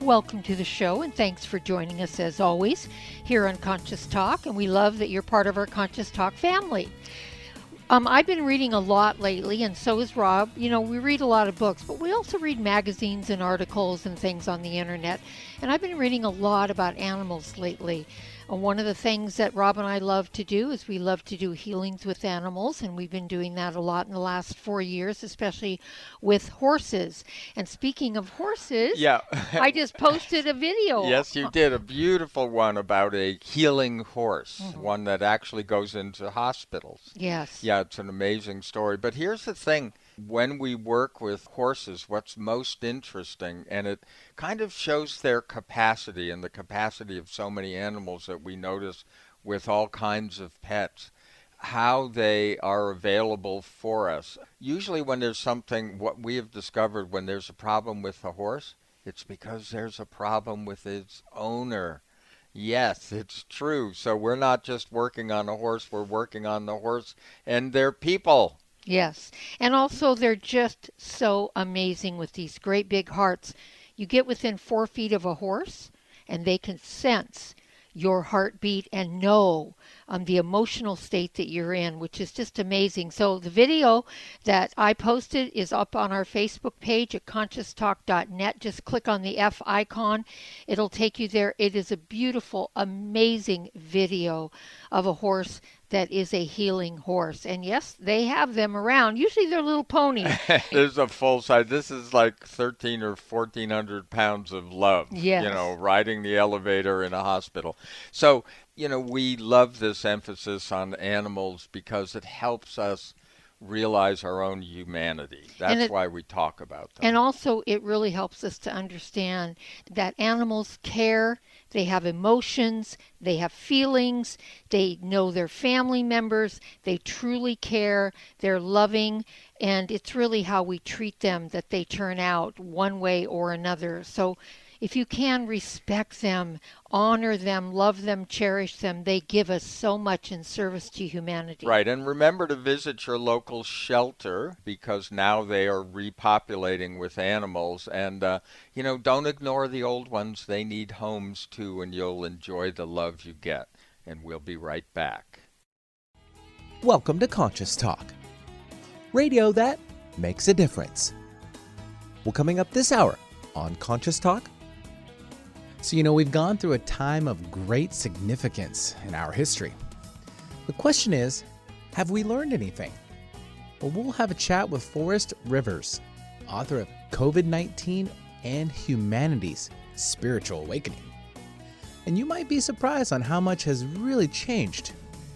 Welcome to the show, and thanks for joining us as always here on Conscious Talk. And we love that you're part of our Conscious Talk family. Um, I've been reading a lot lately, and so is Rob. You know, we read a lot of books, but we also read magazines and articles and things on the internet. And I've been reading a lot about animals lately. One of the things that Rob and I love to do is we love to do healings with animals, and we've been doing that a lot in the last four years, especially with horses. And speaking of horses, yeah, I just posted a video. Yes, you did a beautiful one about a healing horse, mm-hmm. one that actually goes into hospitals. Yes. Yeah, it's an amazing story. But here's the thing when we work with horses, what's most interesting, and it kind of shows their capacity and the capacity of so many animals that we notice with all kinds of pets, how they are available for us. Usually, when there's something, what we have discovered when there's a problem with a horse, it's because there's a problem with its owner. Yes, it's true. So we're not just working on a horse, we're working on the horse and their people. Yes. And also, they're just so amazing with these great big hearts. You get within four feet of a horse, and they can sense your heartbeat and know um, the emotional state that you're in, which is just amazing. So the video that I posted is up on our Facebook page at conscioustalk.net. Just click on the F icon. It'll take you there. It is a beautiful, amazing video of a horse that is a healing horse. And yes, they have them around. Usually they're little ponies. There's a full size. This is like 13 or 1400 pounds of love. Yes. You know, riding the elevator in a hospital. So you know, we love this emphasis on animals because it helps us realize our own humanity. That's it, why we talk about them. And also, it really helps us to understand that animals care, they have emotions, they have feelings, they know their family members, they truly care, they're loving, and it's really how we treat them that they turn out one way or another. So, if you can respect them, honor them, love them, cherish them, they give us so much in service to humanity. Right, and remember to visit your local shelter because now they are repopulating with animals. And, uh, you know, don't ignore the old ones. They need homes too, and you'll enjoy the love you get. And we'll be right back. Welcome to Conscious Talk, radio that makes a difference. Well, coming up this hour on Conscious Talk, so, you know, we've gone through a time of great significance in our history. The question is have we learned anything? Well, we'll have a chat with Forrest Rivers, author of COVID 19 and Humanity's Spiritual Awakening. And you might be surprised on how much has really changed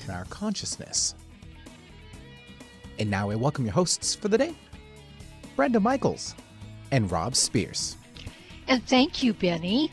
in our consciousness. And now I welcome your hosts for the day Brenda Michaels and Rob Spears. And thank you, Benny.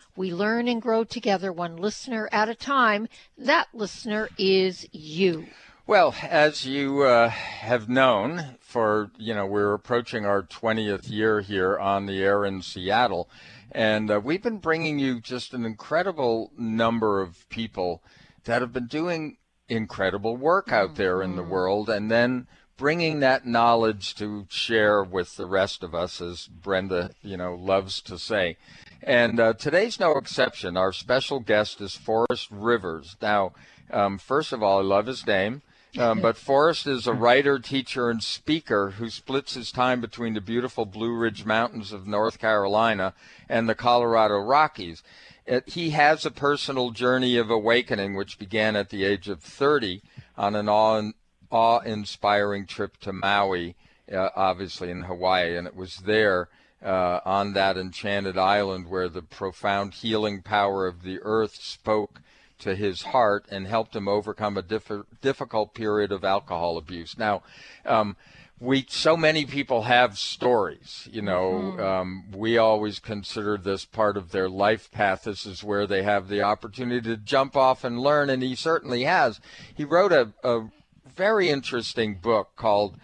we learn and grow together one listener at a time. That listener is you. Well, as you uh, have known, for you know we're approaching our 20th year here on the air in Seattle, and uh, we've been bringing you just an incredible number of people that have been doing incredible work out there in the mm-hmm. world, and then bringing that knowledge to share with the rest of us, as Brenda, you know, loves to say. And uh, today's no exception. Our special guest is Forrest Rivers. Now, um, first of all, I love his name. Um, but Forrest is a writer, teacher, and speaker who splits his time between the beautiful Blue Ridge Mountains of North Carolina and the Colorado Rockies. it, he has a personal journey of awakening, which began at the age of 30 on an awe, awe-inspiring trip to Maui, uh, obviously in Hawaii, and it was there. Uh, on that enchanted island where the profound healing power of the earth spoke to his heart and helped him overcome a diff- difficult period of alcohol abuse. Now, um, we so many people have stories. You know, mm-hmm. um, we always consider this part of their life path. This is where they have the opportunity to jump off and learn, and he certainly has. He wrote a, a very interesting book called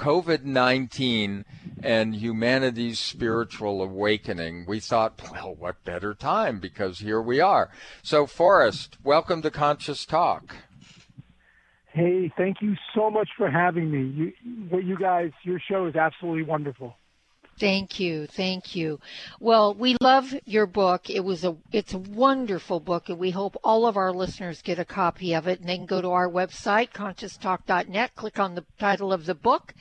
COVID 19 and humanity's spiritual awakening, we thought, well, what better time? Because here we are. So, Forrest, welcome to Conscious Talk. Hey, thank you so much for having me. You, what you guys, your show is absolutely wonderful. Thank you, thank you. Well, we love your book. It was a it's a wonderful book and we hope all of our listeners get a copy of it and they can go to our website conscioustalk.net, click on the title of the book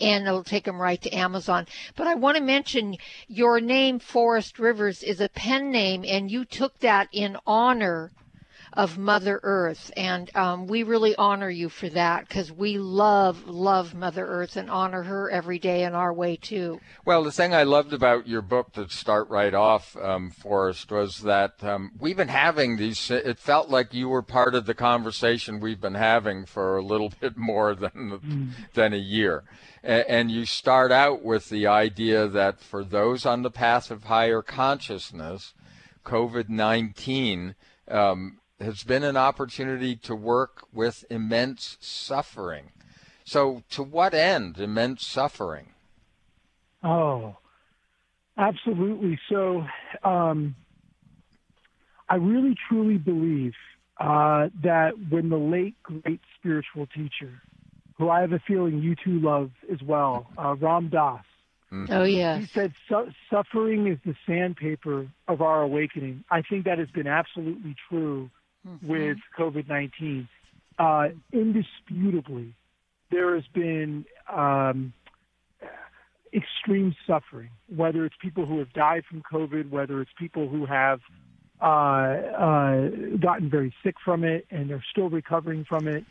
and it'll take them right to Amazon. But I want to mention your name Forrest Rivers is a pen name and you took that in honor of Mother Earth. And um, we really honor you for that because we love, love Mother Earth and honor her every day in our way too. Well, the thing I loved about your book to start right off, um, Forrest, was that um, we've been having these, it felt like you were part of the conversation we've been having for a little bit more than, mm. than a year. And you start out with the idea that for those on the path of higher consciousness, COVID 19 um, has been an opportunity to work with immense suffering. So, to what end immense suffering? Oh, absolutely. So, um, I really truly believe uh, that when the late great spiritual teacher, who I have a feeling you two love as well, uh, Ram Dass, mm-hmm. oh yeah, he said suffering is the sandpaper of our awakening. I think that has been absolutely true mm-hmm. with COVID 19. Uh, indisputably, there has been um, extreme suffering, whether it's people who have died from COVID, whether it's people who have uh, uh, gotten very sick from it and they're still recovering from it,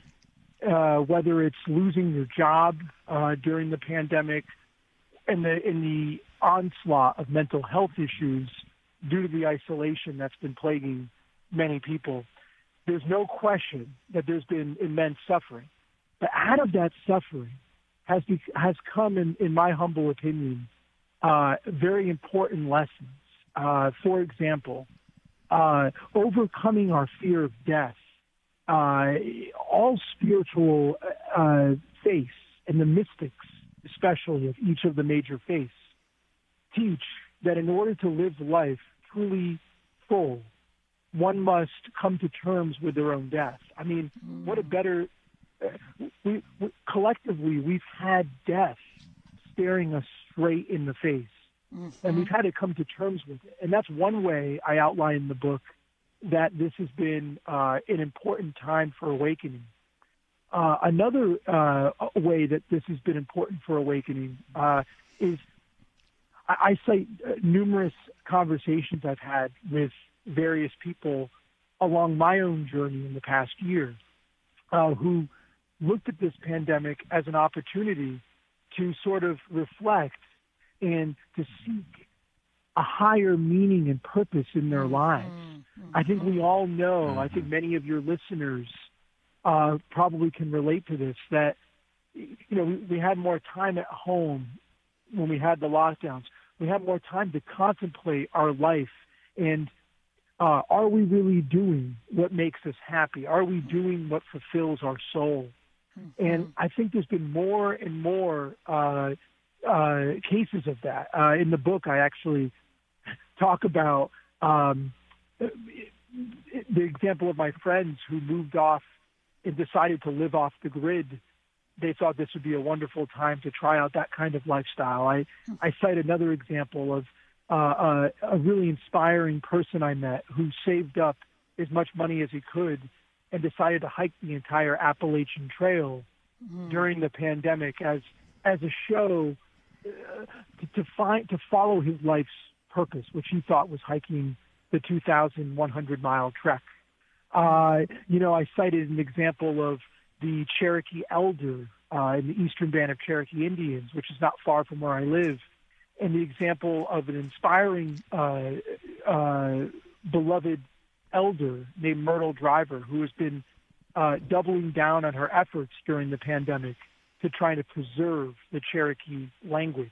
uh, whether it's losing your job uh, during the pandemic, and the in the onslaught of mental health issues due to the isolation that's been plaguing many people there's no question that there's been immense suffering. But out of that suffering has be, has come, in, in my humble opinion, uh, very important lessons. Uh, for example, uh, overcoming our fear of death. Uh, all spiritual uh, faiths and the mystics, especially of each of the major faiths, teach that in order to live life truly full one must come to terms with their own death. I mean, mm. what a better uh, we, we, collectively we've had death staring us straight in the face, mm-hmm. and we've had to come to terms with it. And that's one way I outline in the book that this has been uh, an important time for awakening. Uh, another uh, way that this has been important for awakening uh, is I, I cite uh, numerous conversations I've had with various people along my own journey in the past year uh, who looked at this pandemic as an opportunity to sort of reflect and to seek a higher meaning and purpose in their lives. Mm-hmm. I think we all know, mm-hmm. I think many of your listeners uh, probably can relate to this, that, you know, we, we had more time at home when we had the lockdowns. We had more time to contemplate our life and uh, are we really doing what makes us happy? Are we doing what fulfills our soul? Mm-hmm. And I think there's been more and more uh, uh, cases of that. Uh, in the book, I actually talk about um, the example of my friends who moved off and decided to live off the grid. They thought this would be a wonderful time to try out that kind of lifestyle. I, I cite another example of uh, a, a really inspiring person I met who saved up as much money as he could and decided to hike the entire Appalachian Trail mm. during the pandemic as as a show uh, to, to find to follow his life's purpose, which he thought was hiking the 2,100 mile trek. Uh, you know, I cited an example of the Cherokee elder uh, in the eastern band of Cherokee Indians, which is not far from where I live, and the example of an inspiring, uh, uh, beloved elder named Myrtle Driver, who has been uh, doubling down on her efforts during the pandemic to try to preserve the Cherokee language.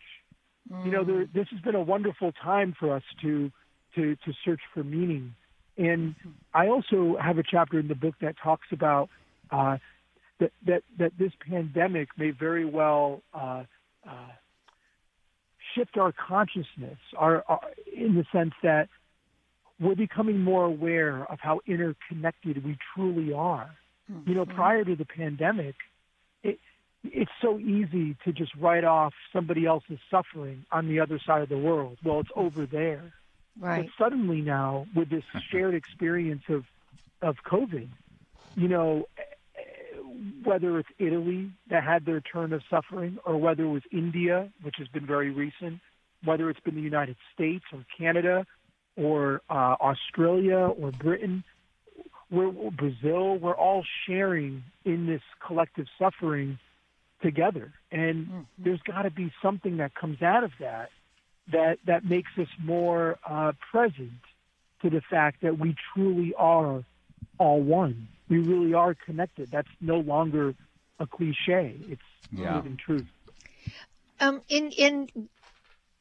Mm. You know, there, this has been a wonderful time for us to to to search for meaning. And I also have a chapter in the book that talks about uh, that that that this pandemic may very well uh, uh, shift our consciousness, our, our in the sense that we're becoming more aware of how interconnected we truly are. Mm-hmm. You know, mm-hmm. prior to the pandemic, it, it's so easy to just write off somebody else's suffering on the other side of the world. Well, it's over there. Right. But suddenly now, with this shared experience of of COVID, you know, whether it's Italy that had their turn of suffering, or whether it was India, which has been very recent, whether it's been the United States or Canada or uh, Australia or Britain, we're, Brazil, we're all sharing in this collective suffering together. And mm-hmm. there's got to be something that comes out of that that that makes us more uh, present to the fact that we truly are all one. We really are connected. That's no longer a cliche. It's yeah. living truth. Um, in in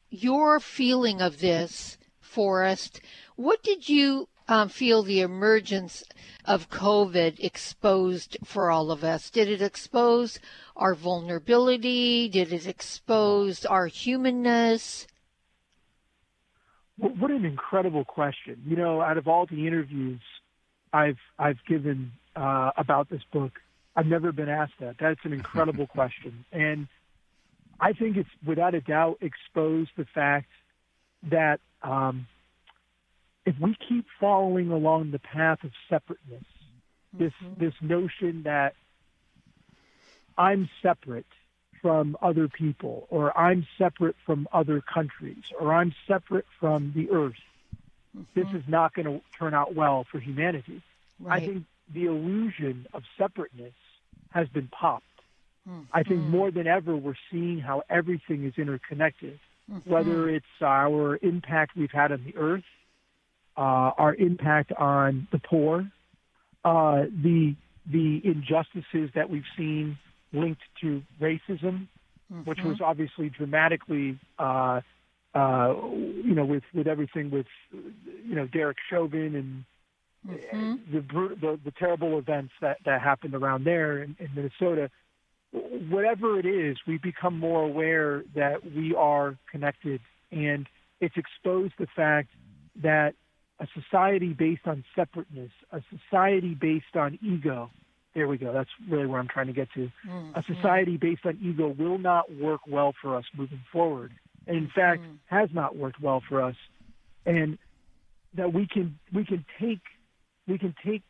your feeling of this, Forrest, what did you um, feel the emergence of COVID exposed for all of us? Did it expose our vulnerability? Did it expose our humanness? What an incredible question! You know, out of all the interviews I've I've given uh, about this book, I've never been asked that. That's an incredible question, and I think it's without a doubt exposed the fact that um, if we keep following along the path of separateness, mm-hmm. this this notion that I'm separate from other people, or I'm separate from other countries, or I'm separate from the earth, mm-hmm. this is not going to turn out well for humanity. Right. I think the illusion of separateness has been popped. Mm-hmm. I think more than ever, we're seeing how everything is interconnected, mm-hmm. whether it's our impact we've had on the earth, uh, our impact on the poor, uh, the the injustices that we've seen linked to racism, mm-hmm. which was obviously dramatically, uh, uh, you know, with with everything with, you know, Derek Chauvin and mm-hmm. the, the the terrible events that that happened around there in, in Minnesota. Whatever it is, we become more aware that we are connected, and it's exposed the fact that a society based on separateness, a society based on ego. There we go. That's really where I'm trying to get to. Mm-hmm. A society based on ego will not work well for us moving forward. And in fact, mm-hmm. has not worked well Forrest. And that we can we can take we can take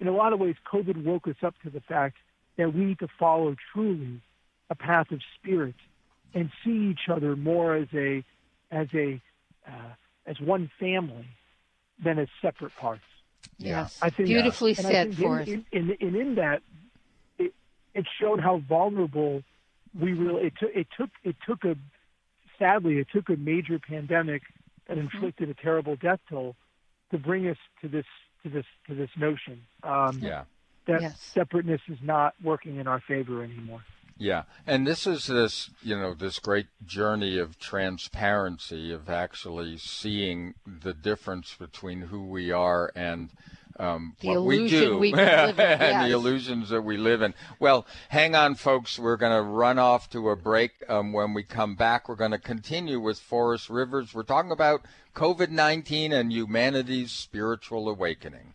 in a lot of ways COVID woke us up to the fact that we need to follow truly a path of spirit and see each other more as a as a uh, as one family than as separate parts. Yes, I think beautifully uh, said for us. In, in, in, in, that, it, it showed how vulnerable we really. It took. It took. It took a. Sadly, it took a major pandemic that mm-hmm. inflicted a terrible death toll to bring us to this to this to this notion. Um, yeah. That yes. separateness is not working in our favor anymore. Yeah, and this is this you know this great journey of transparency of actually seeing the difference between who we are and um, what we do we and yes. the illusions that we live in. Well, hang on, folks. We're going to run off to a break. Um, when we come back, we're going to continue with Forrest Rivers. We're talking about COVID 19 and humanity's spiritual awakening.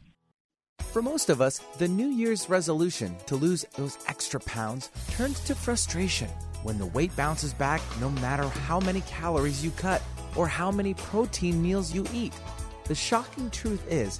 For most of us, the New Year's resolution to lose those extra pounds turns to frustration when the weight bounces back no matter how many calories you cut or how many protein meals you eat. The shocking truth is,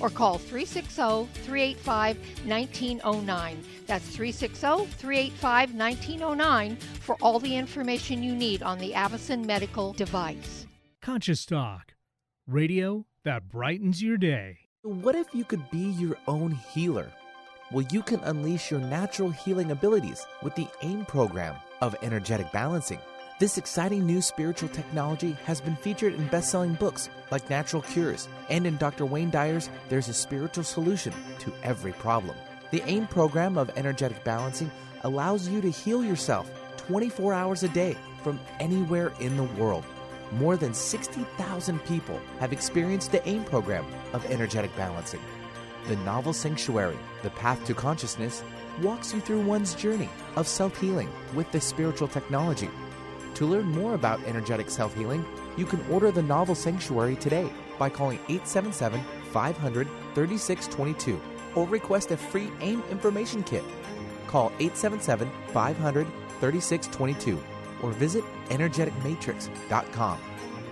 or call 360 385 1909. That's 360 385 1909 for all the information you need on the Avacen medical device. Conscious Talk, radio that brightens your day. What if you could be your own healer? Well, you can unleash your natural healing abilities with the AIM program of energetic balancing. This exciting new spiritual technology has been featured in best selling books like Natural Cures, and in Dr. Wayne Dyer's There's a Spiritual Solution to Every Problem. The AIM program of energetic balancing allows you to heal yourself 24 hours a day from anywhere in the world. More than 60,000 people have experienced the AIM program of energetic balancing. The novel Sanctuary, The Path to Consciousness, walks you through one's journey of self healing with this spiritual technology. To learn more about energetic self healing, you can order the novel Sanctuary today by calling 877 500 3622 or request a free AIM information kit. Call 877 500 3622 or visit energeticmatrix.com.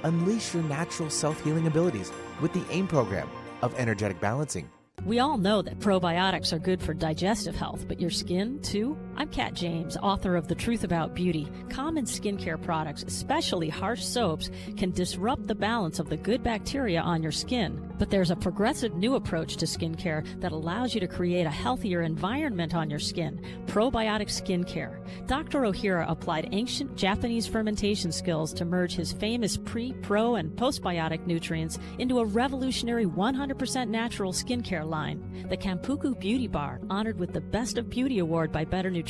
Unleash your natural self healing abilities with the AIM program of energetic balancing. We all know that probiotics are good for digestive health, but your skin, too? I'm Kat James, author of The Truth About Beauty. Common skincare products, especially harsh soaps, can disrupt the balance of the good bacteria on your skin. But there's a progressive new approach to skincare that allows you to create a healthier environment on your skin probiotic skincare. Dr. Ohhira applied ancient Japanese fermentation skills to merge his famous pre, pro, and postbiotic nutrients into a revolutionary 100% natural skincare line. The Kampuku Beauty Bar, honored with the Best of Beauty Award by Better Nutrition,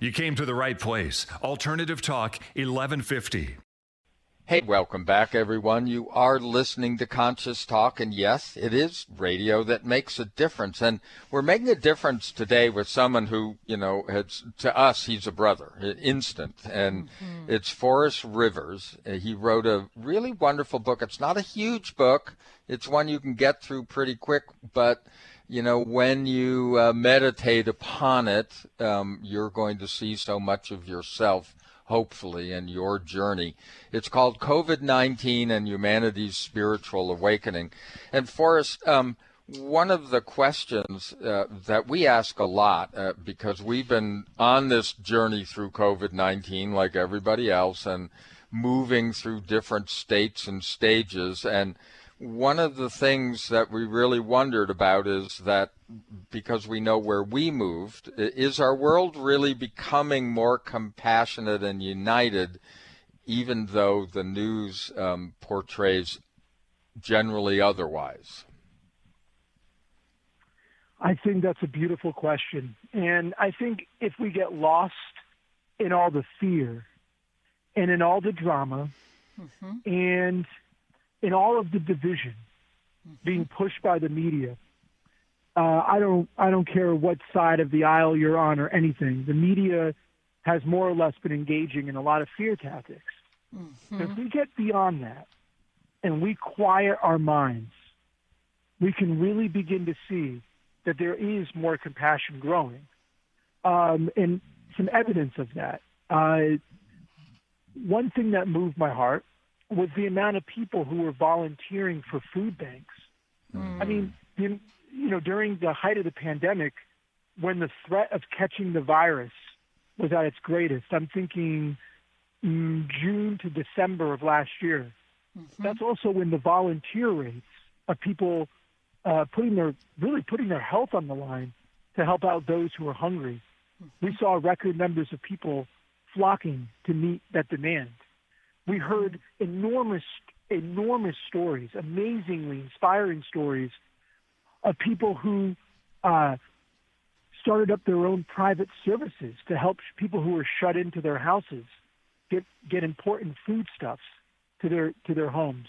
You came to the right place. Alternative Talk 1150. Hey, welcome back, everyone. You are listening to Conscious Talk, and yes, it is radio that makes a difference. And we're making a difference today with someone who, you know, has, to us, he's a brother, instant. And mm-hmm. it's Forrest Rivers. He wrote a really wonderful book. It's not a huge book, it's one you can get through pretty quick, but you know, when you uh, meditate upon it, um, you're going to see so much of yourself, hopefully, in your journey. It's called COVID 19 and Humanity's Spiritual Awakening. And Forrest, um, one of the questions uh, that we ask a lot, uh, because we've been on this journey through COVID 19 like everybody else and moving through different states and stages. And one of the things that we really wondered about is that because we know where we moved, is our world really becoming more compassionate and united, even though the news um, portrays generally otherwise? I think that's a beautiful question. And I think if we get lost in all the fear and in all the drama mm-hmm. and in all of the division mm-hmm. being pushed by the media, uh, I don't I don't care what side of the aisle you're on or anything. The media has more or less been engaging in a lot of fear tactics. Mm-hmm. If we get beyond that and we quiet our minds, we can really begin to see that there is more compassion growing. Um, and some evidence of that. Uh, one thing that moved my heart was the amount of people who were volunteering for food banks. Mm. I mean, you, you know, during the height of the pandemic, when the threat of catching the virus was at its greatest, I'm thinking mm, June to December of last year. Mm-hmm. That's also when the volunteer rates of people uh, putting their really putting their health on the line to help out those who are hungry. Mm-hmm. We saw record numbers of people flocking to meet that demand. We heard enormous, enormous stories, amazingly inspiring stories of people who uh, started up their own private services to help people who were shut into their houses get get important foodstuffs to their to their homes.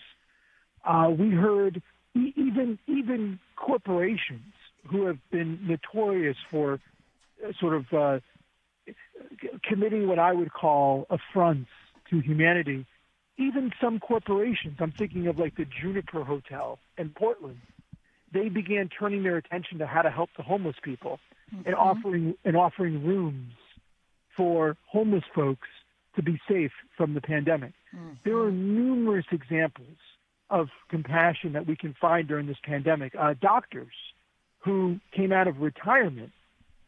Uh, we heard e- even even corporations who have been notorious for uh, sort of uh, committing what I would call affronts to humanity. Even some corporations, I'm thinking of like the Jupiter Hotel in Portland, they began turning their attention to how to help the homeless people mm-hmm. and offering and offering rooms for homeless folks to be safe from the pandemic. Mm-hmm. There are numerous examples of compassion that we can find during this pandemic. Uh, doctors who came out of retirement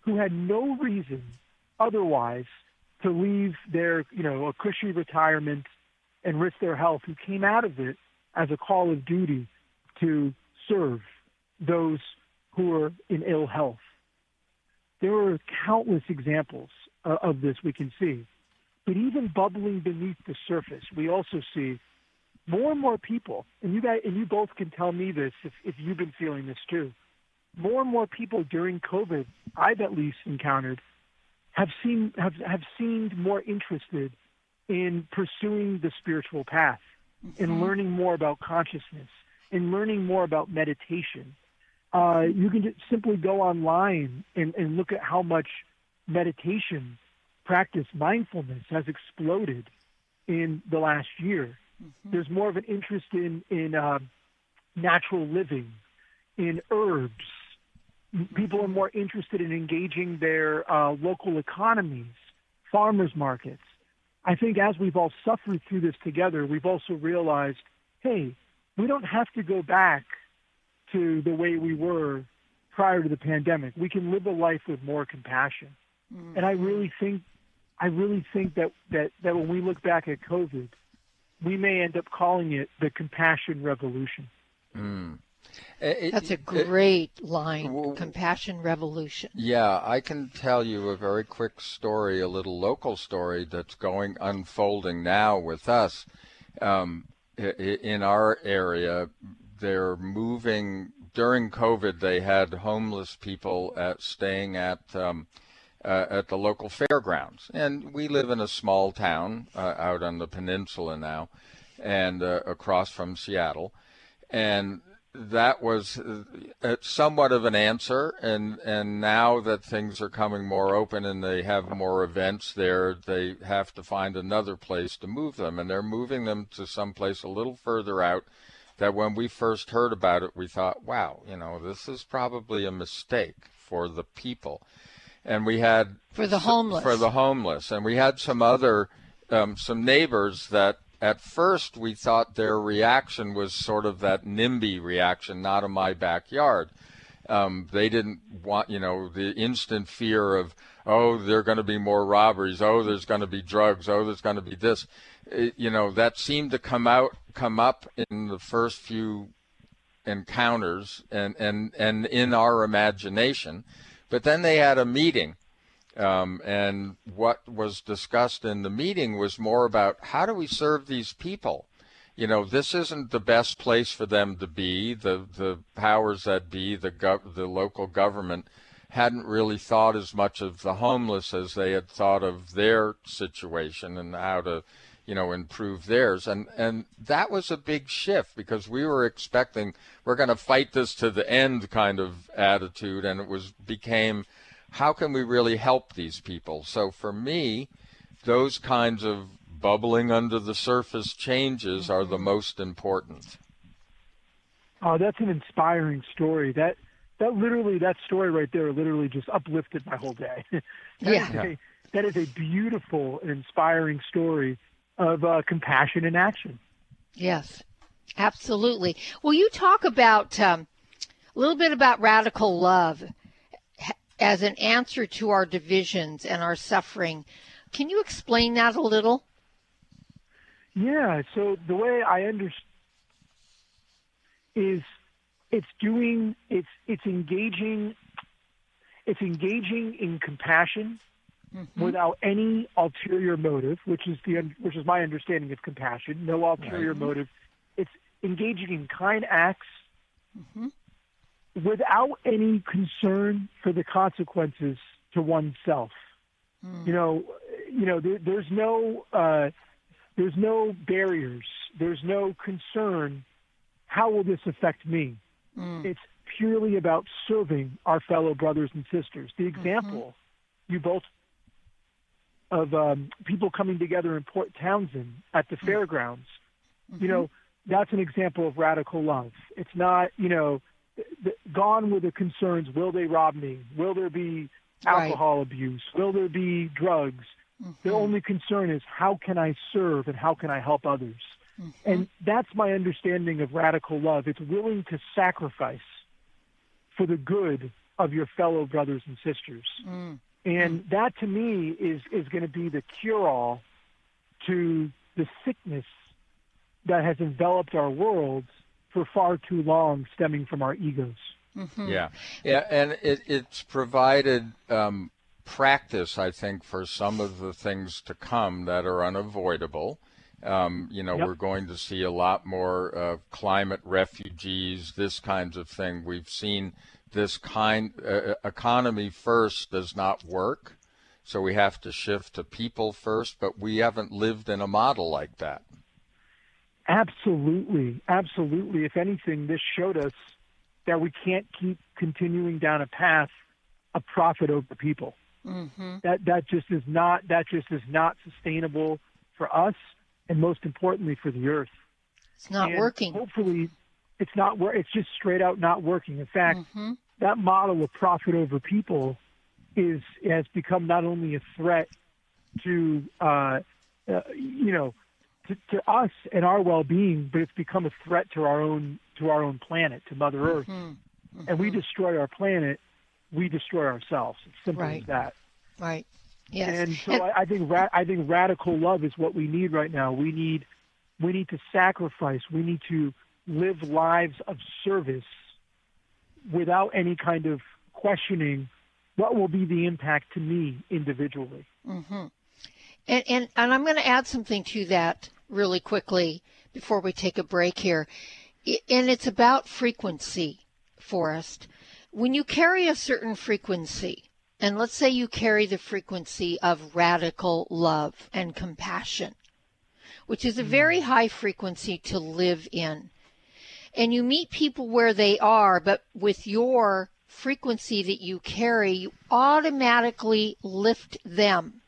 who had no reason otherwise to leave their, you know, a cushy retirement and risk their health, who came out of it as a call of duty to serve those who are in ill health. There are countless examples uh, of this we can see. But even bubbling beneath the surface, we also see more and more people, and you guys, and you both can tell me this if, if you've been feeling this too. More and more people during COVID, I've at least encountered, have seen have have seemed more interested in pursuing the spiritual path, mm-hmm. in learning more about consciousness, in learning more about meditation. Uh, you can just simply go online and, and look at how much meditation practice mindfulness has exploded in the last year. Mm-hmm. There's more of an interest in in uh, natural living, in herbs. People are more interested in engaging their uh, local economies, farmers markets. I think as we've all suffered through this together, we've also realized, hey, we don't have to go back to the way we were prior to the pandemic. We can live a life with more compassion. Mm-hmm. And I really think I really think that, that, that when we look back at COVID, we may end up calling it the compassion revolution. Mm. It, That's a great it, line, well, compassion revolution. Yeah, I can tell you a very quick story, a little local story that's going unfolding now with us. Um, in our area, they're moving during COVID. They had homeless people at staying at um, uh, at the local fairgrounds. And we live in a small town uh, out on the peninsula now, and uh, across from Seattle. And that was uh, somewhat of an answer. And, and now that things are coming more open and they have more events there, they have to find another place to move them. And they're moving them to some place a little further out that when we first heard about it, we thought, wow, you know, this is probably a mistake for the people and we had for the homeless for the homeless, and we had some other um, some neighbors that at first we thought their reaction was sort of that NIMBY reaction, not in my backyard. Um, they didn't want, you know, the instant fear of, oh, there are going to be more robberies, oh, there's going to be drugs, oh, there's going to be this. It, you know, that seemed to come out, come up in the first few encounters and, and, and in our imagination. But then they had a meeting, um, and what was discussed in the meeting was more about how do we serve these people. you know, this isn't the best place for them to be. The the powers that be, the gov- the local government, hadn't really thought as much of the homeless as they had thought of their situation and how to, you know, improve theirs. And and that was a big shift because we were expecting we're going to fight this to the end kind of attitude, and it was became, how can we really help these people? So for me, those kinds of bubbling under the surface changes are the most important. Oh, that's an inspiring story. That that literally that story right there literally just uplifted my whole day. that yeah. Is a, that is a beautiful and inspiring story of uh, compassion in action. Yes, absolutely. Well, you talk about um, a little bit about radical love as an answer to our divisions and our suffering. Can you explain that a little? Yeah. So the way I understand is it's doing it's it's engaging it's engaging in compassion mm-hmm. without any ulterior motive, which is the which is my understanding of compassion. No ulterior right. motive. It's engaging in kind acts mm-hmm. Without any concern for the consequences to oneself. Mm. You know, you know, there, there's no uh, there's no barriers. There's no concern. How will this affect me? Mm. It's purely about serving our fellow brothers and sisters. The mm-hmm. example mm-hmm. you both of um, people coming together in Port Townsend at the mm-hmm. fairgrounds, mm-hmm. you know, that's an example of radical love. It's not, you know, gone with the concerns. Will they rob me? Will there be alcohol right. abuse? Will there be drugs? Mm-hmm. The only concern is how can I serve and how can I help others? Mm-hmm. And that's my understanding of radical love. It's willing to sacrifice for the good of your fellow brothers and sisters. Mm. And mm. that to me is, is going to be the cure all to the sickness that has enveloped our world for far too long, stemming from our egos. Mm-hmm. Yeah, yeah, and it, it's provided um, practice, I think, for some of the things to come that are unavoidable. Um, you know, yep. we're going to see a lot more uh, climate refugees, this kinds of thing. We've seen this kind uh, uh, economy first does not work, so we have to shift to people first. But we haven't lived in a model like that. Absolutely, absolutely. If anything, this showed us that we can't keep continuing down a path of profit over people. Mm-hmm. That that just is not that just is not sustainable for us and most importantly for the earth. It's not and working. Hopefully, it's not. It's just straight out not working. In fact, mm-hmm. that model of profit over people is has become not only a threat to uh, uh, you know to, to, us and our well-being, but it's become a threat to our own to our own planet, to Mother mm-hmm. Earth. Mm-hmm. And we destroy our planet, we destroy ourselves. It's simple right. as that. Right. Yes. And so and, I, I think ra- I think radical love is what we need right now. We need we need to sacrifice. We need to live lives of service without any kind of questioning what will be the impact to me individually. Mm-hmm. And, and and I'm going to add something to that really quickly before we take a break here. And it's about frequency, Forrest. When you carry a certain frequency, and let's say you carry the frequency of radical love and compassion, which is a hmm. very high frequency to live in. And you meet people where they are, but with your frequency that you carry, you automatically lift them.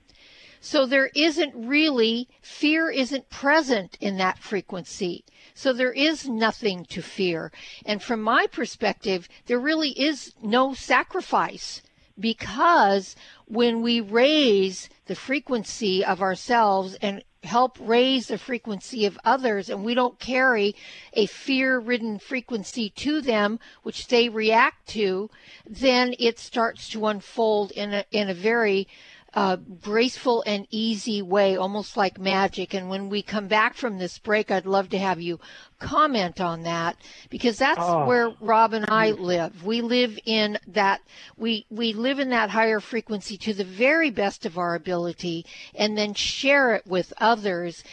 So there isn't really, fear isn't present in that frequency. So there is nothing to fear. And from my perspective, there really is no sacrifice because when we raise the frequency of ourselves and help raise the frequency of others and we don't carry a fear ridden frequency to them which they react to then it starts to unfold in a in a very uh, graceful and easy way, almost like magic. And when we come back from this break, I'd love to have you comment on that because that's oh. where Rob and I live. We live in that we we live in that higher frequency to the very best of our ability, and then share it with others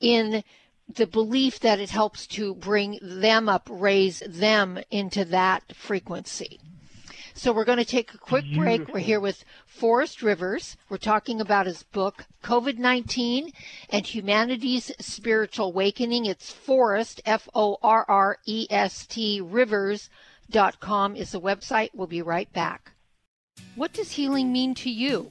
in the belief that it helps to bring them up, raise them into that frequency. So we're going to take a quick Beautiful. break. We're here with Forrest Rivers. We're talking about his book, COVID 19 and Humanity's Spiritual Awakening. It's Forrest, F O R R E S T, Rivers.com is the website. We'll be right back. What does healing mean to you?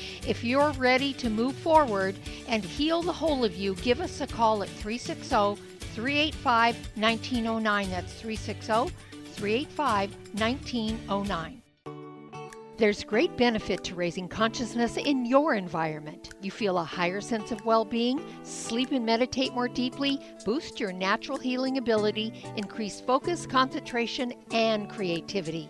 If you're ready to move forward and heal the whole of you, give us a call at 360 385 1909. That's 360 385 1909. There's great benefit to raising consciousness in your environment. You feel a higher sense of well being, sleep and meditate more deeply, boost your natural healing ability, increase focus, concentration, and creativity.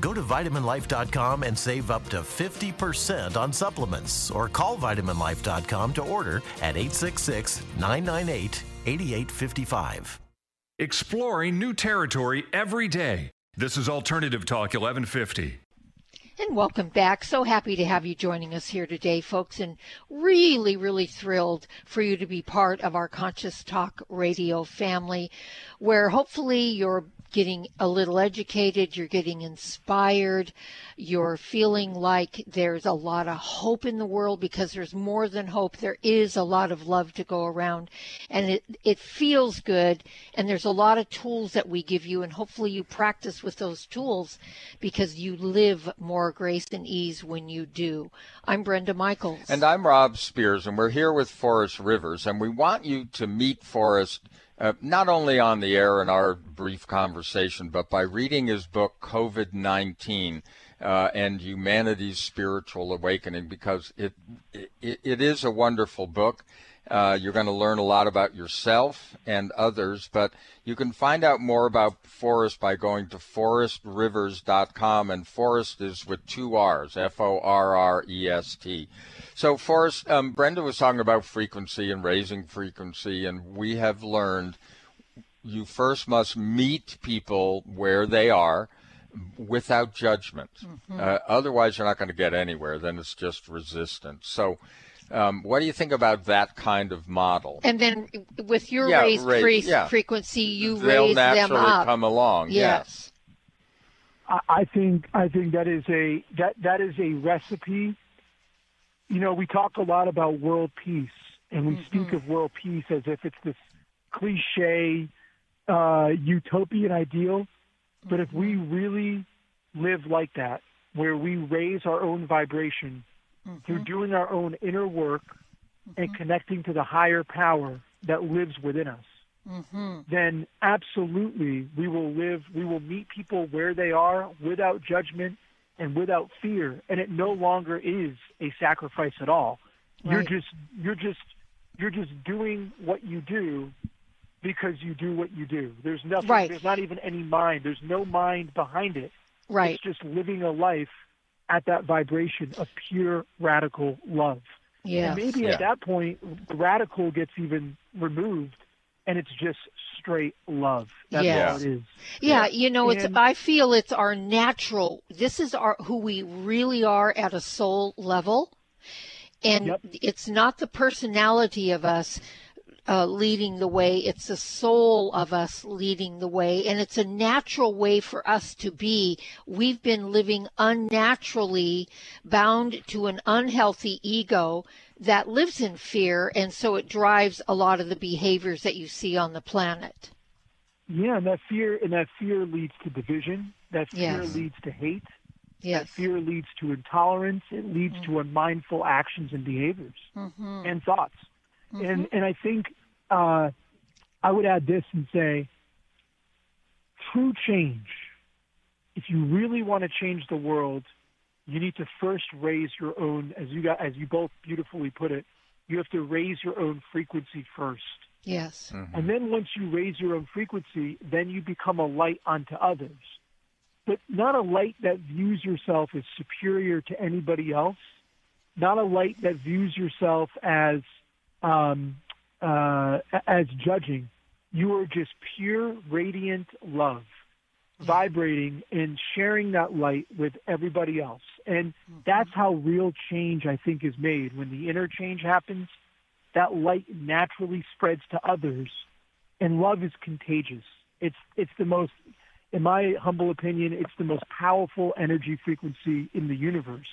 Go to vitaminlife.com and save up to 50% on supplements or call vitaminlife.com to order at 866 998 8855. Exploring new territory every day. This is Alternative Talk 1150. And welcome back. So happy to have you joining us here today, folks, and really, really thrilled for you to be part of our Conscious Talk radio family, where hopefully you're getting a little educated, you're getting inspired, you're feeling like there's a lot of hope in the world because there's more than hope. There is a lot of love to go around and it, it feels good. And there's a lot of tools that we give you and hopefully you practice with those tools because you live more grace and ease when you do. I'm Brenda Michaels. And I'm Rob Spears and we're here with Forrest Rivers and we want you to meet Forrest uh, not only on the air in our brief conversation, but by reading his book, COVID 19 uh, and Humanity's Spiritual Awakening, because it, it, it is a wonderful book. Uh, you're going to learn a lot about yourself and others, but you can find out more about Forrest by going to forrestrivers.com, and Forrest is with two R's, F O R R E S T. So, Forrest, um, Brenda was talking about frequency and raising frequency, and we have learned you first must meet people where they are without judgment. Mm-hmm. Uh, otherwise, you're not going to get anywhere. Then it's just resistance. So, um, what do you think about that kind of model? And then with your yeah, raised raise, yeah. frequency, you They'll raise them up. come along. Yes. yes. I think I think that is a that that is a recipe. You know, we talk a lot about world peace, and we mm-hmm. speak of world peace as if it's this cliche uh, utopian ideal. But if we mm-hmm. really live like that, where we raise our own vibration mm-hmm. through doing our own inner work mm-hmm. and connecting to the higher power that lives within us, mm-hmm. then absolutely we will live, we will meet people where they are without judgment and without fear. And it no longer is a sacrifice at all. Right. You're just, you're just, you're just doing what you do because you do what you do. There's nothing, right. there's not even any mind. There's no mind behind it. Right. It's just living a life at that vibration of pure radical love. Yeah. maybe yeah. at that point, radical gets even removed, and it's just straight love. That's yeah. all it is. Yeah, yeah. you know, and, it's. I feel it's our natural. This is our who we really are at a soul level, and yep. it's not the personality of us uh, leading the way. It's the soul of us leading the way. And it's a natural way for us to be. We've been living unnaturally bound to an unhealthy ego that lives in fear. And so it drives a lot of the behaviors that you see on the planet. Yeah, and that fear and that fear leads to division. That fear yes. leads to hate. Yes. That fear leads to intolerance. It leads mm-hmm. to unmindful actions and behaviors mm-hmm. and thoughts. Mm-hmm. And and I think uh, I would add this and say, true change. If you really want to change the world, you need to first raise your own, as you got, as you both beautifully put it, you have to raise your own frequency first. Yes. Mm-hmm. And then once you raise your own frequency, then you become a light unto others. But not a light that views yourself as superior to anybody else, not a light that views yourself as um, uh, as judging. You are just pure, radiant love, vibrating and sharing that light with everybody else. And that's how real change, I think, is made. When the inner change happens, that light naturally spreads to others, and love is contagious. It's it's the most, in my humble opinion, it's the most powerful energy frequency in the universe.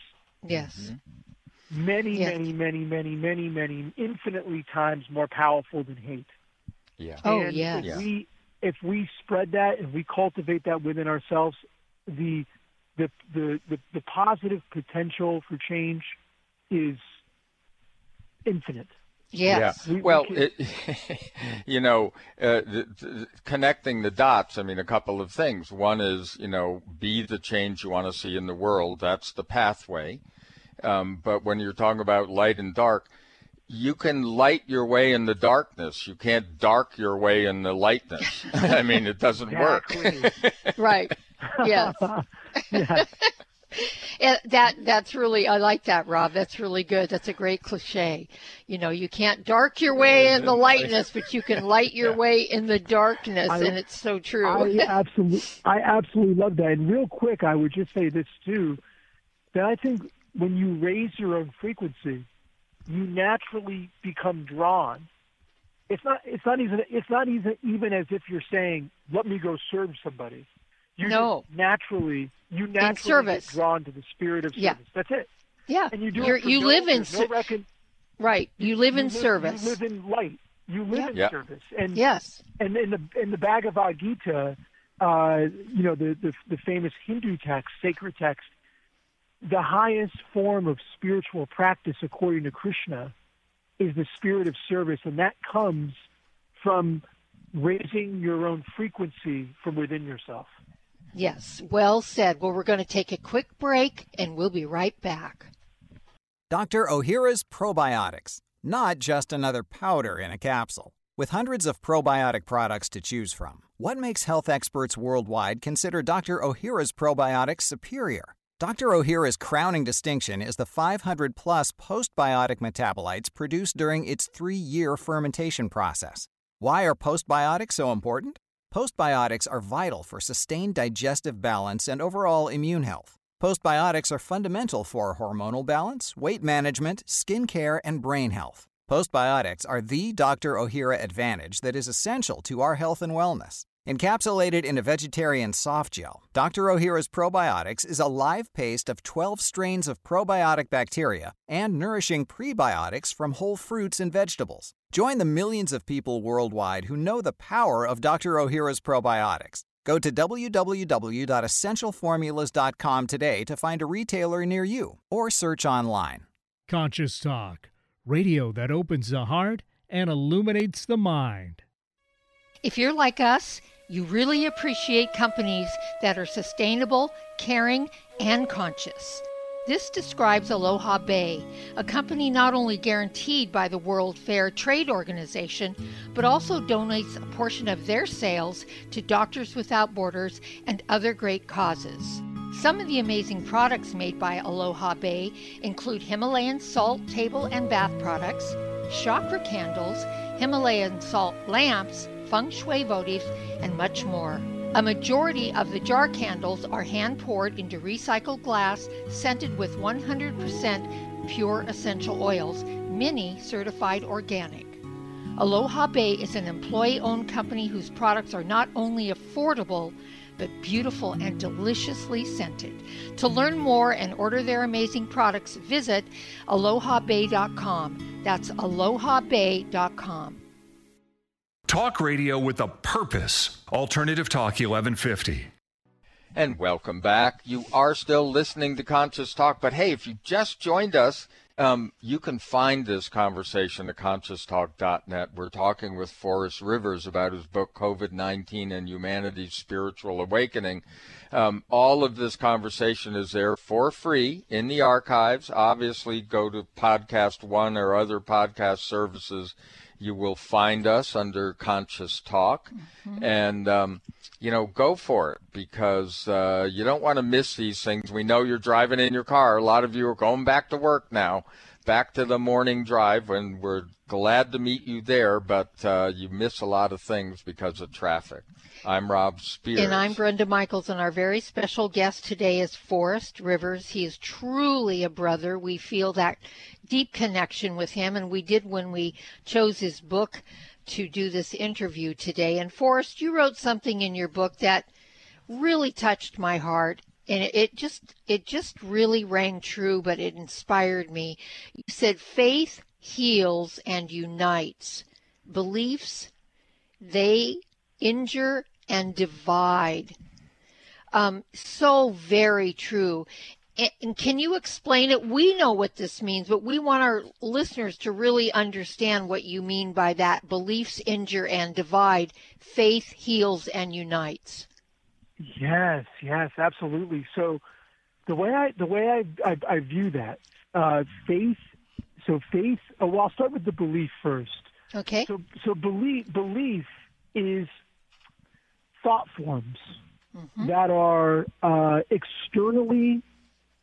Yes. Mm-hmm many, yes. many, many, many, many, many, infinitely times more powerful than hate. Yeah. Oh, and yes. If yeah. we if we spread that and we cultivate that within ourselves, the the the the, the positive potential for change is infinite. Yes. Yeah. Well, it, you know, uh, the, the, connecting the dots. I mean, a couple of things. One is, you know, be the change you want to see in the world. That's the pathway. Um, but when you're talking about light and dark, you can light your way in the darkness. You can't dark your way in the lightness. I mean, it doesn't work. right. Yes. yes. that that's really I like that, Rob. That's really good. That's a great cliche. You know, you can't dark your way in the lightness, but you can light your yeah. way in the darkness, I, and it's so true. I absolutely, I absolutely love that. And real quick, I would just say this too: that I think when you raise your own frequency, you naturally become drawn it's not it's not even it's not even even as if you're saying let me go serve somebody. You no. naturally you naturally service. get drawn to the spirit of service. Yeah. That's it. Yeah. And you do You're, it you no, live in there's no recon- right. You live in live, service. You live in light. You live Yeah. in Yeah. service. And yes. and in the in the Bhagavad Gita, uh, you know the, the the famous Hindu text, sacred text, the highest form of spiritual practice, according to Krishna, is the spirit of service, and that comes from raising your own frequency from within yourself. Yes. Well said. Well, we're going to take a quick break, and we'll be right back. Dr. Ohhira's Probiotics, not just another powder in a capsule. With hundreds of probiotic products to choose from, what makes health experts worldwide consider Dr. Ohhira's probiotics superior? Dr. Ohhira's crowning distinction is the 500 plus postbiotic metabolites produced during its three year fermentation process. Why are postbiotics so important? Postbiotics are vital for sustained digestive balance and overall immune health. Postbiotics are fundamental for hormonal balance, weight management, skin care, and brain health. Postbiotics are the Dr. Ohhira advantage that is essential to our health and wellness. Encapsulated in a vegetarian soft gel, Dr. Ohhira's Probiotics is a live paste of 12 strains of probiotic bacteria and nourishing prebiotics from whole fruits and vegetables. Join the millions of people worldwide who know the power of Dr. Ohhira's probiotics. Go to www.essentialformulas.com today to find a retailer near you or search online. Conscious Talk, radio that opens the heart and illuminates the mind. If you're like us, you really appreciate companies that are sustainable, caring, and conscious. This describes Aloha Bay, a company not only guaranteed by the World Fair Trade Organization, but also donates a portion of their sales to Doctors Without Borders and other great causes. Some of the amazing products made by Aloha Bay include Himalayan salt table and bath products, chakra candles, Himalayan salt lamps, feng shui votives, and much more. A majority of the jar candles are hand poured into recycled glass, scented with 100% pure essential oils, many certified organic. Aloha Bay is an employee owned company whose products are not only affordable, but beautiful and deliciously scented. To learn more and order their amazing products, visit alohabay.com. That's alohabay.com. Talk radio with a purpose. Alternative Talk 1150. And welcome back. You are still listening to Conscious Talk, but hey, if you just joined us, um, you can find this conversation at conscioustalk.net. We're talking with Forrest Rivers about his book, COVID 19 and Humanity's Spiritual Awakening. Um, all of this conversation is there for free in the archives. Obviously, go to Podcast One or other podcast services. You will find us under Conscious Talk. And, um, you know, go for it because uh, you don't want to miss these things. We know you're driving in your car. A lot of you are going back to work now, back to the morning drive, and we're glad to meet you there, but uh, you miss a lot of things because of traffic. I'm Rob Spears. And I'm Brenda Michaels, and our very special guest today is Forrest Rivers. He is truly a brother. We feel that deep connection with him, and we did when we chose his book to do this interview today. And Forrest, you wrote something in your book that really touched my heart. And it, just it just really rang true, but it inspired me. You said faith heals and unites. Beliefs they injure and divide. Um, so very true. And can you explain it? We know what this means, but we want our listeners to really understand what you mean by that. Beliefs injure and divide. Faith heals and unites. Yes, yes, absolutely. So the way I the way I I, I view that uh, faith. So faith. Oh, well, I'll start with the belief first. Okay. So so belief belief is thought forms that are uh, externally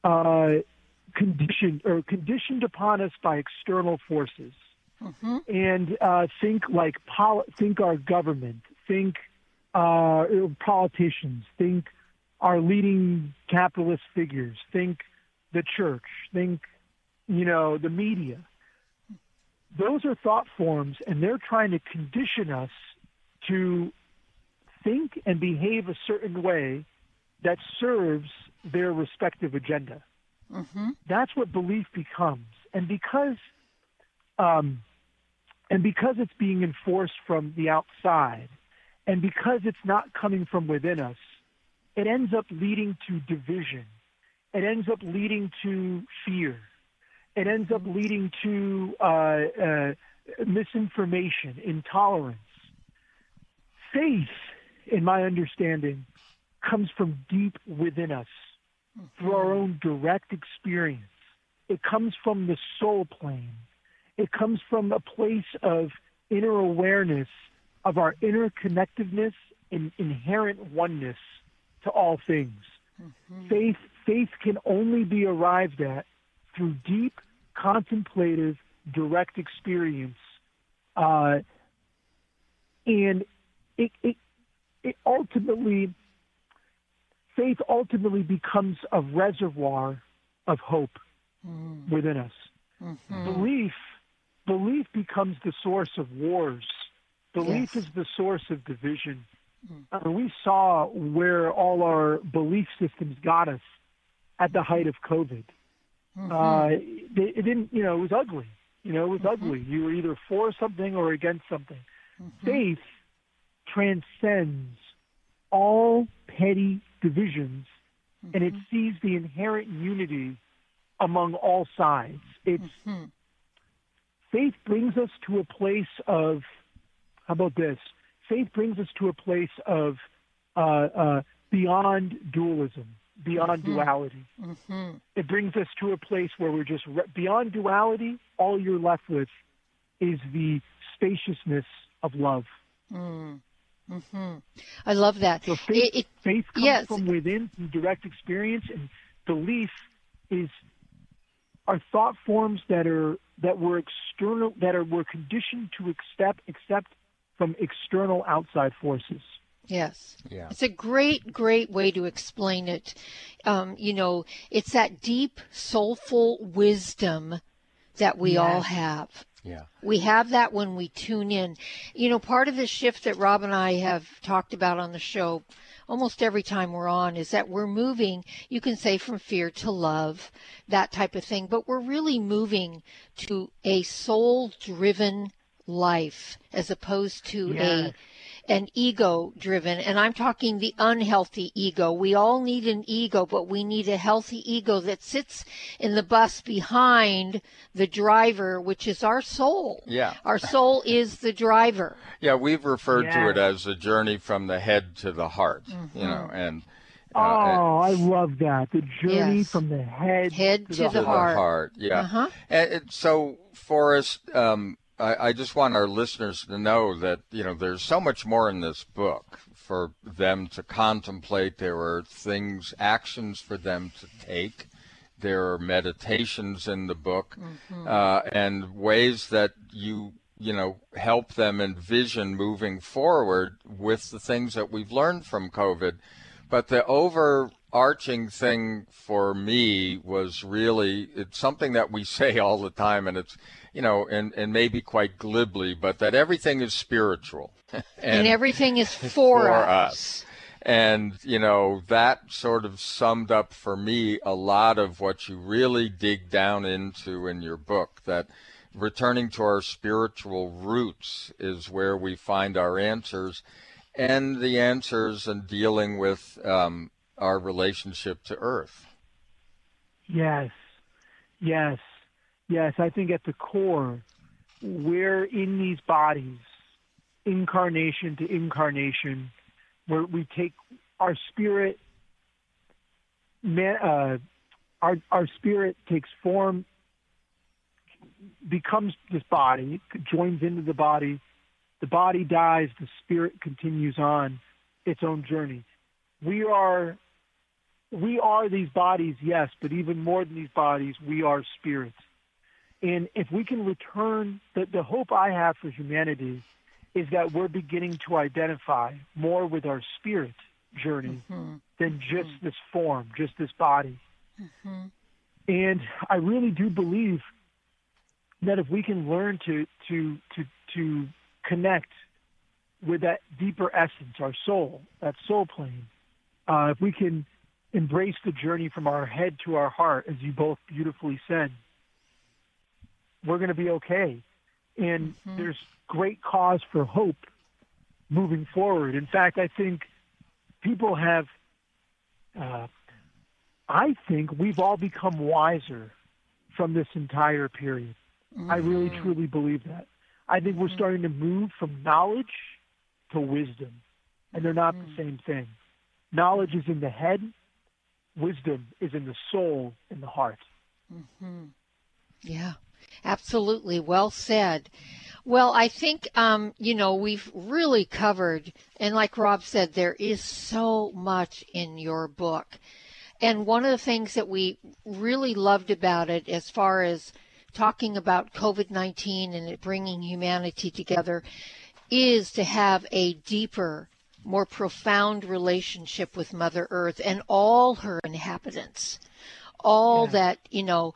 uh, conditioned or conditioned upon us by external forces. And uh, think like pol- think our government, think uh, politicians, think our leading capitalist figures, think the church, think you know the media. those are thought forms, and they're trying to condition us to think and behave a certain way that serves their respective agenda. Mm-hmm. That's what belief becomes, and because, um, and because it's being enforced from the outside, and because it's not coming from within us, it ends up leading to division. It ends up leading to fear. It ends up leading to uh, uh, misinformation, intolerance. Faith, in my understanding, comes from deep within us through our own direct experience. It comes from the soul plane. It comes from a place of inner awareness of our interconnectedness and inherent oneness to all things. Mm-hmm. Faith, faith can only be arrived at through deep, contemplative, direct experience, uh, and it, it, it ultimately, faith ultimately becomes a reservoir of hope Mm. within us. Mhm. Belief, belief becomes the source of wars. Belief Yes. is the source of division. Mm. Uh, we saw where all our belief systems got us at the height of COVID. Mhm. Uh, it, it didn't, you know, it was ugly. You know, it was Mm-hmm. ugly. You were either for something or against something. Mm-hmm. Faith transcends all petty divisions, and it Mm-hmm. sees the inherent unity among all sides. It's Mhm. faith brings us to a place of how about this? Faith brings us to a place of uh, uh, beyond dualism, beyond Mhm. duality. Mhm. It brings us to a place where we're just re- beyond duality. All you're left with is the spaciousness of love. Mm. Mhm. I love that. So faith, It- it- faith comes yes. from within through direct experience, and belief is are thought forms that are that were external that are were conditioned to accept accept from external outside forces. Yes. Yeah. It's a great, great way to explain it. Um, you know, it's that deep, soulful wisdom that we all have. Yeah. We have that when we tune in. You know, part of the shift that Rob and I have talked about on the show almost every time we're on is that we're moving, you can say from fear to love, that type of thing, but we're really moving to a soul driven life as opposed to Yes. a an ego driven and i'm talking the unhealthy ego we all need an ego but we need a healthy ego that sits in the bus behind the driver which is our soul Yeah. our soul is the driver Yeah, we've referred to it as a journey from the head to the heart, you know, Mm-hmm. and Oh, uh, I love that. The journey Yes. from the head, Head to to the the heart. heart. Yeah. Uh-huh. And it, so, Forrest, um, I, I just want our listeners to know that you know there's so much more in this book for them to contemplate. There are things, actions for them to take. There are meditations in the book, uh, and ways that you you know help them envision moving forward with the things that we've learned from COVID. But the overarching thing for me was really it's something that we say all the time, and it's you know, and and maybe quite glibly, but that everything is spiritual, and, everything is for, for us. us. And, you know, that sort of summed up for me a lot of what you really dig down into in your book that returning to our spiritual roots is where we find our answers and the answers in dealing with um, our relationship to Earth. Yes, yes, yes. I think at the core, we're in these bodies, incarnation to incarnation, where we take our spirit, man, uh, our our spirit takes form, becomes this body, joins into the body. The body dies. The spirit continues on its own journey. We are we are these bodies, yes, but even more than these bodies, we are spirits. And if we can return, the, the hope I have for humanity is that we're beginning to identify more with our spirit journey mm-hmm. than mm-hmm. just this form, just this body. Mm-hmm. And I really do believe that if we can learn to to to to connect with that deeper essence, our soul, that soul plane, uh, if we can embrace the journey from our head to our heart, as you both beautifully said, we're going to be okay. And mm-hmm. there's great cause for hope moving forward. In fact, I think people have, uh, I think we've all become wiser from this entire period. Mm-hmm. I really mm-hmm. truly believe that. I think we're mm-hmm. starting to move from knowledge to wisdom, and they're not mm-hmm. the same thing. Knowledge is in the head, wisdom is in the soul, in the heart. Mm-hmm. Yeah, absolutely. Well said. Well, I think, um, you know, we've really covered, and like Rob said, there is so much in your book. And one of the things that we really loved about it, as far as talking about COVID 19 and it bringing humanity together, is to have a deeper more profound relationship with Mother Earth and all her inhabitants. All yeah. that, you know,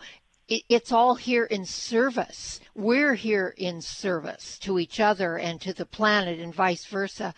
it, it's all here in service. We're here in service to each other and to the planet and vice versa.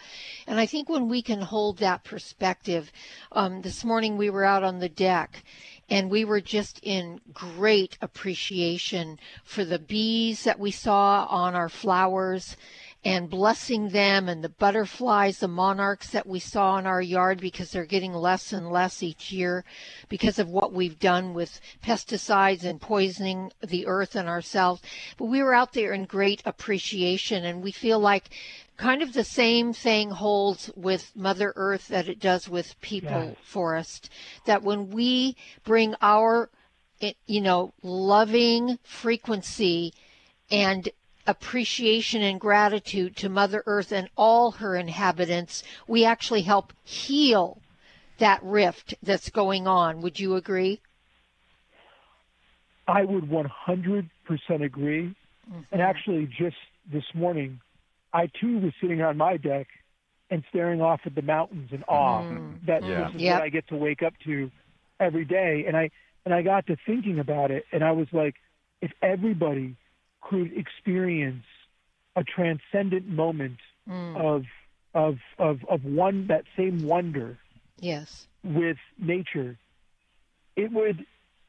And I think when we can hold that perspective, um, this morning we were out on the deck and we were just in great appreciation for the bees that we saw on our flowers and blessing them and the butterflies, the monarchs that we saw in our yard because they're getting less and less each year because of what we've done with pesticides and poisoning the earth and ourselves. But we were out there in great appreciation and we feel like kind of the same thing holds with Mother Earth that it does with people yeah. Forrest. That when we bring our, eh, you know, loving frequency and appreciation and gratitude to Mother Earth and all her inhabitants, we actually help heal that rift that's going on. Would you agree? I would 100% agree. Mm-hmm. And actually, just this morning, I too was sitting on my deck and staring off at the mountains in awe mm-hmm. that yeah. this is yep. what I get to wake up to every day. And I and I got to thinking about it, and I was like, if everybody could experience a transcendent moment mm. of of of of one that same wonder yes. with nature. It would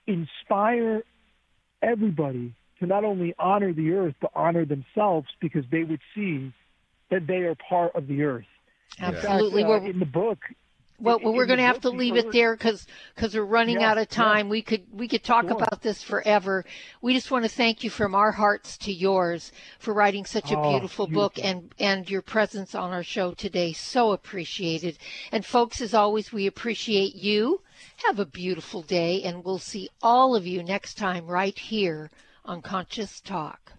inspire everybody to not only honor the earth but honor themselves because they would see that they are part of the earth. Absolutely. In, fact, uh, in the book well, well we're going to have to leave it there because because we're running yeah, out of time. Yeah. We could we could talk sure. about this forever. We just want to thank you from our hearts to yours for writing such a oh, beautiful book and and your presence on our show today. So appreciated. And folks, as always, we appreciate you. Have a beautiful day, and we'll see all of you next time right here on Conscious Talk.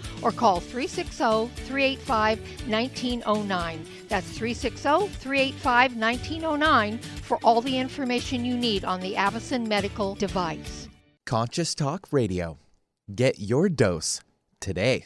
or call 360 385 1909. That's 360 385 1909 for all the information you need on the Avacen medical device. Conscious Talk Radio. Get your dose today.